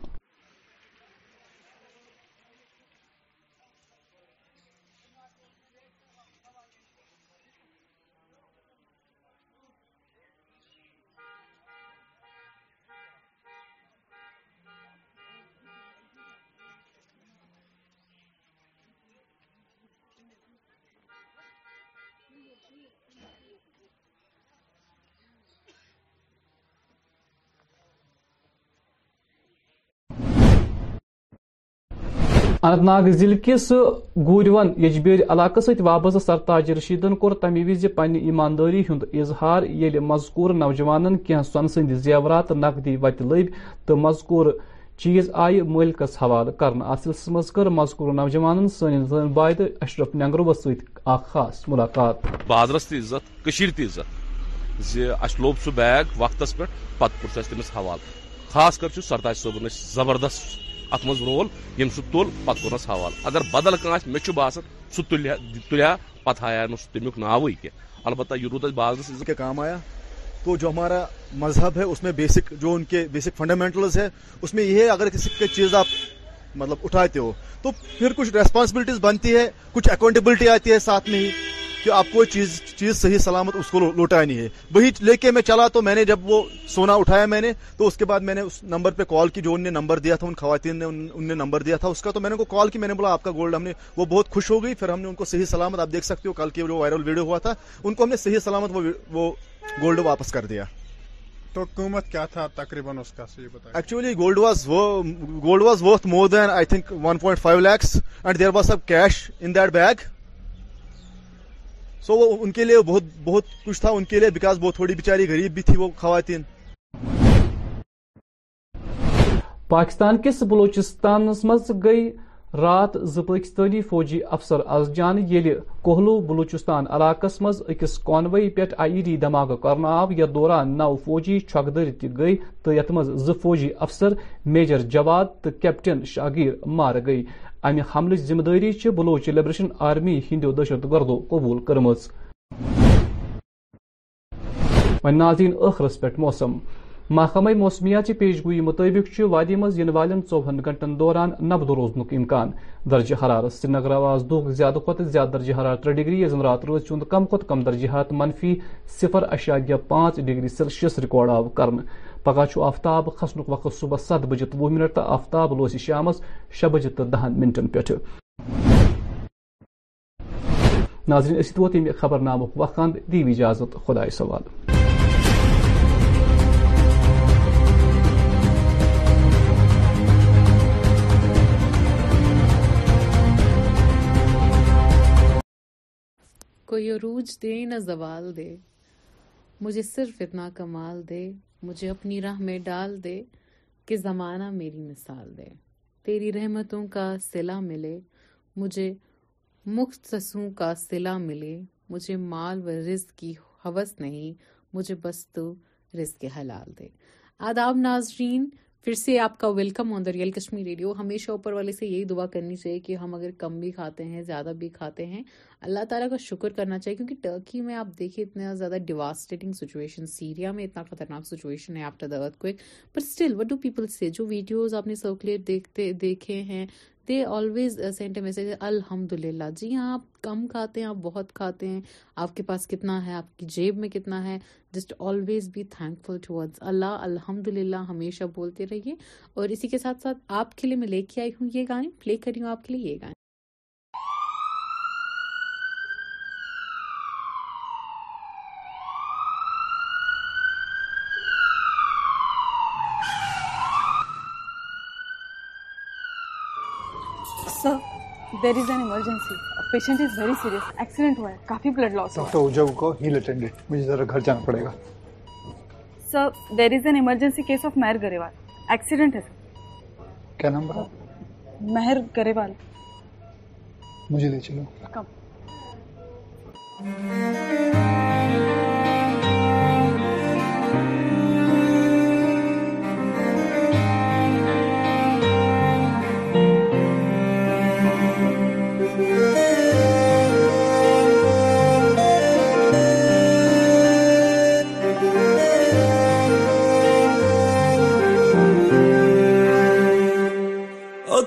اننت ناگ ضلع کس گورون یجبیر علاقہ ست وابستہ سرتاج رشیدن کور تمہ وز پن ایمانداری ہند اظہار یل مذکور نوجوان کی سن سند زیورات نقدی وتہ لب تو مذکور چیز آئی ملكس حوالہ کرنا ات سلسلس مز کر مذکور نوجوان سن زن وائید اشرف ننگروس ست خاص ملاقات بازرس لوب سہ بیگ وقتس پہ تمس حوالہ خاص کر سرتاج صبن زبردست ات مز رول یم سہ تل پہ کورنس حوال اگر بدل باسان سہ سل تلیا پتہ ہایا نا سہ تمیک کی البتہ یہ روز بازرس بازرس کام آیا تو جو ہمارا مذہب ہے اس میں بیسک جو ان کے بیسک فنڈامینٹلز ہے اس میں یہ ہے اگر کسی چیز آپ مطلب اٹھاتے ہو تو پھر کچھ ریسپانسبلٹیز بنتی ہے کچھ اکاؤنٹیبلٹی آتی ہے ساتھ میں ہی کہ آپ کو چیز صحیح سلامت اس کو لوٹانی ہے وہی لے کے میں چلا تو میں نے جب وہ سونا اٹھایا میں نے تو اس کے بعد میں نے اس نمبر پہ کال کی جو ان ان نے نمبر دیا تھا خواتین نے ان نے نے نمبر دیا تھا اس کا تو میں کو کال کی میں نے بولا آپ کا گولڈ ہم نے وہ بہت خوش ہو گئی پھر ہم نے ان کو صحیح سلامت آپ دیکھ سکتے ہو کل کی جو وائرل ویڈیو ہوا تھا ان کو ہم نے صحیح سلامت وہ گولڈ واپس کر دیا تو قیمت کیا تھا تقریباً اس کا actually gold was gold was more then I think one point five lakhs and there was اب cash in that bag so وہ ان کے لیے بہت بہت کچھ تھا ان کے لیے بکاز بہت تھوڑی بیچاری غریب بھی تھی وہ خواتین پاکستان کس بلوچستان مز گئی رات زپاکستانی فوجی افسر از جان یلی کوہلو بلوچستان علاقس مز اکس کانوئی پیٹ آئی ڈی دماغ کرنا آو یا دوران نو فوجی چھکدر تی گئی تو یتمز ز فوجی افسر میجر جواد تو کیپٹن شاگیر مار گئی امہ حمل ذمہ داری بلوچ لبریشن آرمی ہندو دہشت گردو قبول کرم ناظرین پہ موسم محکمہ موسمیات پیش گوئی مطابق وادی مال چوہن گھنٹن دوران نبد روزن امکان درجہ حرارت سری نگر آواز دہ زیادہ کھت زیادہ درجہ حرارت ترے ڈگری اس رات روز چند کم کھت کم درجہ حرارت منفی صفر اشاریہ پانچ ڈگری سیلسیس ریکارڈ آو کرنے پگہ چھ آفتاب کھسن وقت صبح ست بجے تو وہ منٹ تو آفتاب لوس یہ شام شی بجے تو دہ منٹن پہ ناظرین اس ووت امی خبر نام وقان دیو اجازت خدا سوال کوئی عروج دے نہ زوال دے مجھے صرف اتنا کمال دے مجھے اپنی راہ میں ڈال دے کہ زمانہ میری مثال دے تیری رحمتوں کا صلہ ملے مجھے مختصوں کا صلہ ملے مجھے مال و رزق کی حوث نہیں مجھے بس تو رزق حلال دے آداب ناظرین پھر سے آپ کا welcome on the real Kashmir radio ہمیشہ اوپر والے سے یہی دعا کرنی چاہیے کہ ہم اگر کم بھی کھاتے ہیں زیادہ بھی کھاتے ہیں اللہ تعالیٰ کا شکر کرنا چاہیے کیونکہ ٹرکی میں آپ دیکھیں اتنا زیادہ ڈیواسٹیٹنگ سچویشن سیریا میں اتنا خطرناک سچویشن ہے after the earthquake still what do people say جو ویڈیوز آپ نے سرکولیٹ دیکھتے دیکھے ہیں they always sent a message الحمد للہ جی ہاں آپ کم کھاتے ہیں آپ بہت کھاتے ہیں آپ کے پاس کتنا ہے آپ کی جیب میں کتنا ہے just always be thankful to اللہ الحمد للہ ہمیشہ بولتے رہیے اور اسی کے ساتھ ساتھ آپ کے لیے میں لے کے آئی ہوں یہ گانے پلے کری ہوں آپ کے لیے یہ گانے sir there is an emergency Grewal accident ہے سر کیا نام بڑا مہر گریوال مجھے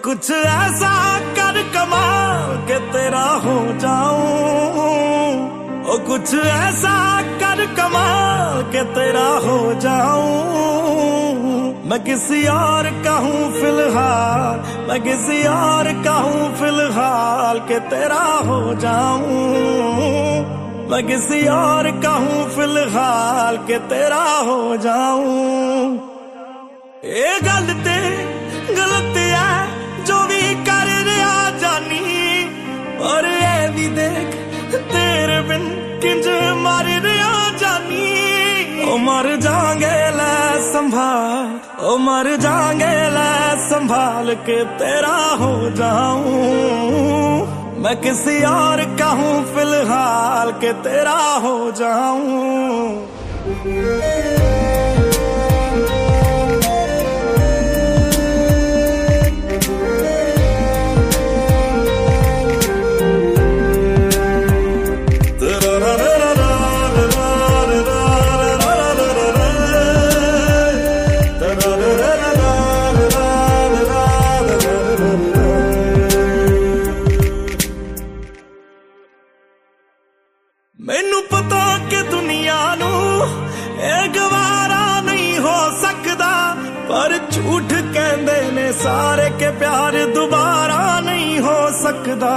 کچھ ایسا کر کمال کے تیرا ہو جاؤں او کچھ ایسا کر کمال کے تیرا ہو جاؤں میں کسی اور کہوں فی الحال میں کسی اور کہوں فی الحال کے تیرا ہو جاؤں میں کسی اور کہوں فی الحال کے تیرا ہو جاؤں جانی او مر جاں گے سنبھال کے تیرا ہو جاؤں میں کسی یار کہوں فی الحال تیرا ہو جاؤں سارے کے پیار دوبارہ نہیں ہو سکتا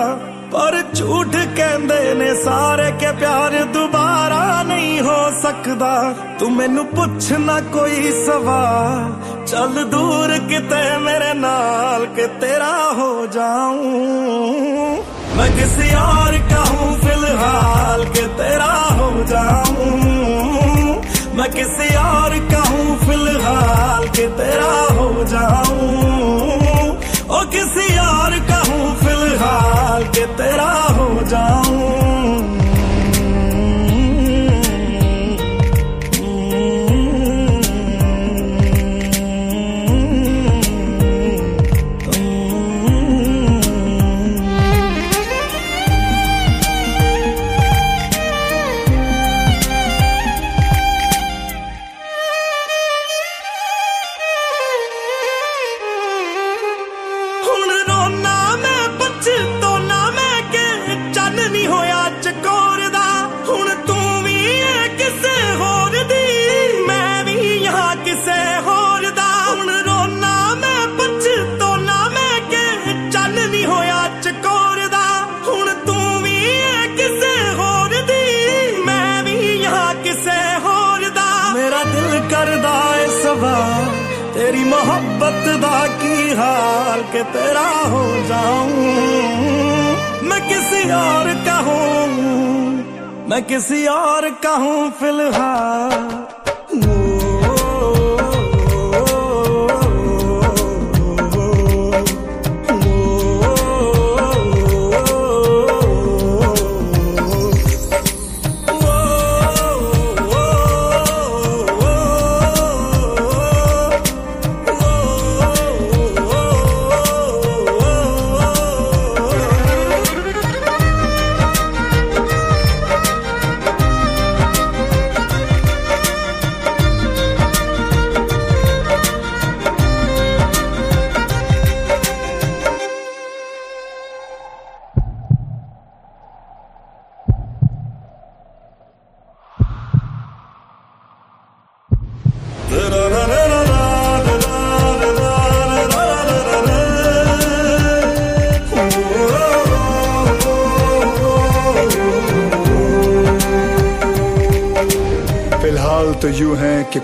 پر جھوٹ کہندے نے سارے کے پیار دوبارہ نہیں ہو سکتا تو مینو پوچھنا کوئی سوال چل دور کتے میرے نال تیرا ہو جاؤں میں کسی اور کہوں فی الحال کے تیرا ہو جاؤں میں کسی کا کہوں فی الحال کہ تیرا ہو جاؤں او کسی کا کہوں فی الحال کہ تیرا ہو جاؤں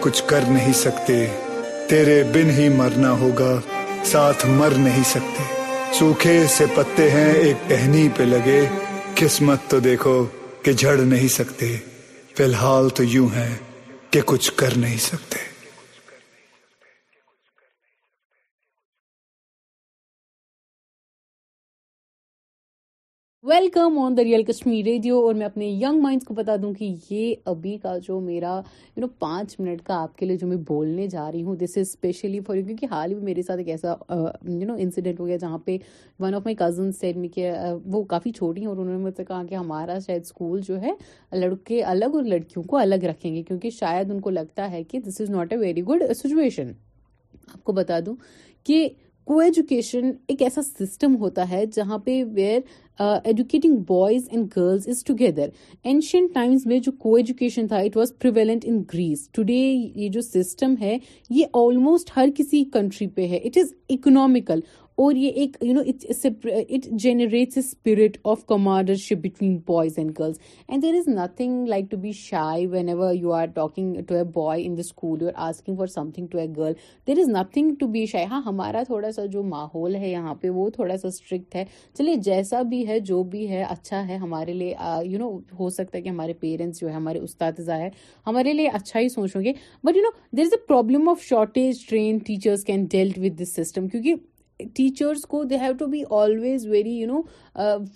کچھ کر نہیں سکتے تیرے بن ہی مرنا ہوگا ساتھ مر نہیں سکتے سوکھے سے پتے ہیں ایک ٹہنی پہ لگے قسمت تو دیکھو کہ جھڑ نہیں سکتے فی الحال تو یوں ہے کہ کچھ کر نہیں سکتے welcome on the real Kashmir radio اور میں اپنے ینگ مائنڈس کو بتا دوں کہ یہ ابھی کا جو میرا یو نو پانچ منٹ کا آپ کے لیے جو میں بولنے جا رہی ہوں this is specially for you کیونکہ حال ہی میرے ساتھ ایک ایسا یو نو انسیڈنٹ ہو گیا جہاں پہ ون آف مائی کزن سیٹ میں وہ کافی چھوٹی ہیں اور انہوں نے مجھ سے کہا کہ ہمارا شاید اسکول جو ہے لڑکے الگ اور لڑکیوں کو الگ رکھیں گے کیونکہ شاید ان کو لگتا ہے کہ this is not a very good situation آپ کو بتا دوں کہ کو ایجوکیشن ایک ایسا سسٹم ہوتا ہے جہاں پہ where educating boys and girls is together ancient times میں جو کو ایجوکیشن تھا it was prevalent in Greece یہ جو سسٹم ہے یہ آلموسٹ ہر کسی کنٹری پہ ہے اٹ از اکنامیکل اور یہ ایک you know it generates a spirit of comradeship between boys and girls and there is nothing like to be shy whenever you are talking to a boy in the school you are asking for something to a girl there is nothing to be shy ہاں ہمارا تھوڑا سا جو ماحول ہے یہاں پہ وہ تھوڑا سا اسٹرکٹ ہے چلیے جیسا بھی ہے جو بھی ہے اچھا ہے ہمارے لیے یو نو ہو سکتا ہے کہ ہمارے پیرنٹس جو ہے ہمارے استاد ہے ہمارے لیے اچھا ہی سوچو گے but you know there is a problem of shortage train teachers can dealt with this system کیونکہ ٹیچرس کو they have to be always very you know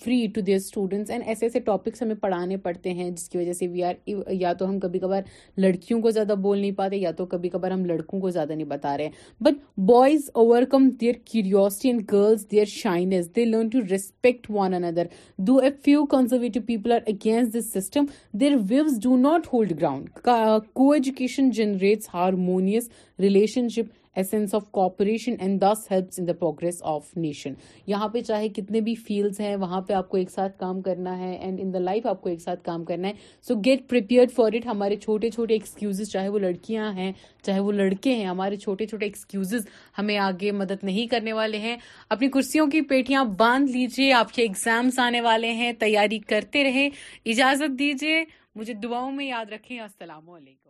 free to their students and ایسے ایسے ٹاپکس ہمیں پڑھانے پڑتے ہیں جس کی وجہ سے وی آر یا تو ہم کبھی کبھار لڑکیوں کو زیادہ بول نہیں پاتے یا تو کبھی کبھار ہم لڑکوں کو زیادہ نہیں بتا رہے but boys overcome their curiosity and girls their shyness they learn to respect one another though a few conservative people are against this system their views do not hold ground coeducation generates harmonious relationship essence of cooperation and this helps in the progress of nation یہاں پہ چاہے کتنے بھی fields ہیں وہاں پہ آپ کو ایک ساتھ کام کرنا ہے اینڈ ان دا لائف آپ کو ایک ساتھ کام کرنا ہے so get prepared for it ہمارے چھوٹے چھوٹے ایکسکیوز چاہے وہ لڑکیاں ہیں چاہے وہ لڑکے ہیں ہمارے چھوٹے چھوٹے ایکسکیوز ہمیں آگے مدد نہیں کرنے والے ہیں اپنی کرسیوں کی پیٹیاں باندھ لیجیے آپ کے ایگزامس آنے والے ہیں تیاری کرتے رہے اجازت دیجیے مجھے دعاؤں میں یاد رکھیں السلام علیکم